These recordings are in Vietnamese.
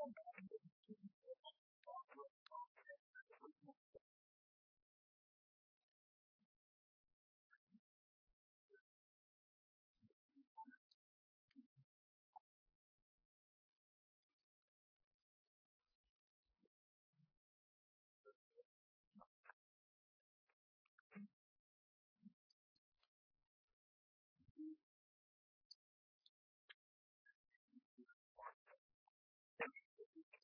compounded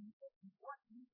những cái quá trình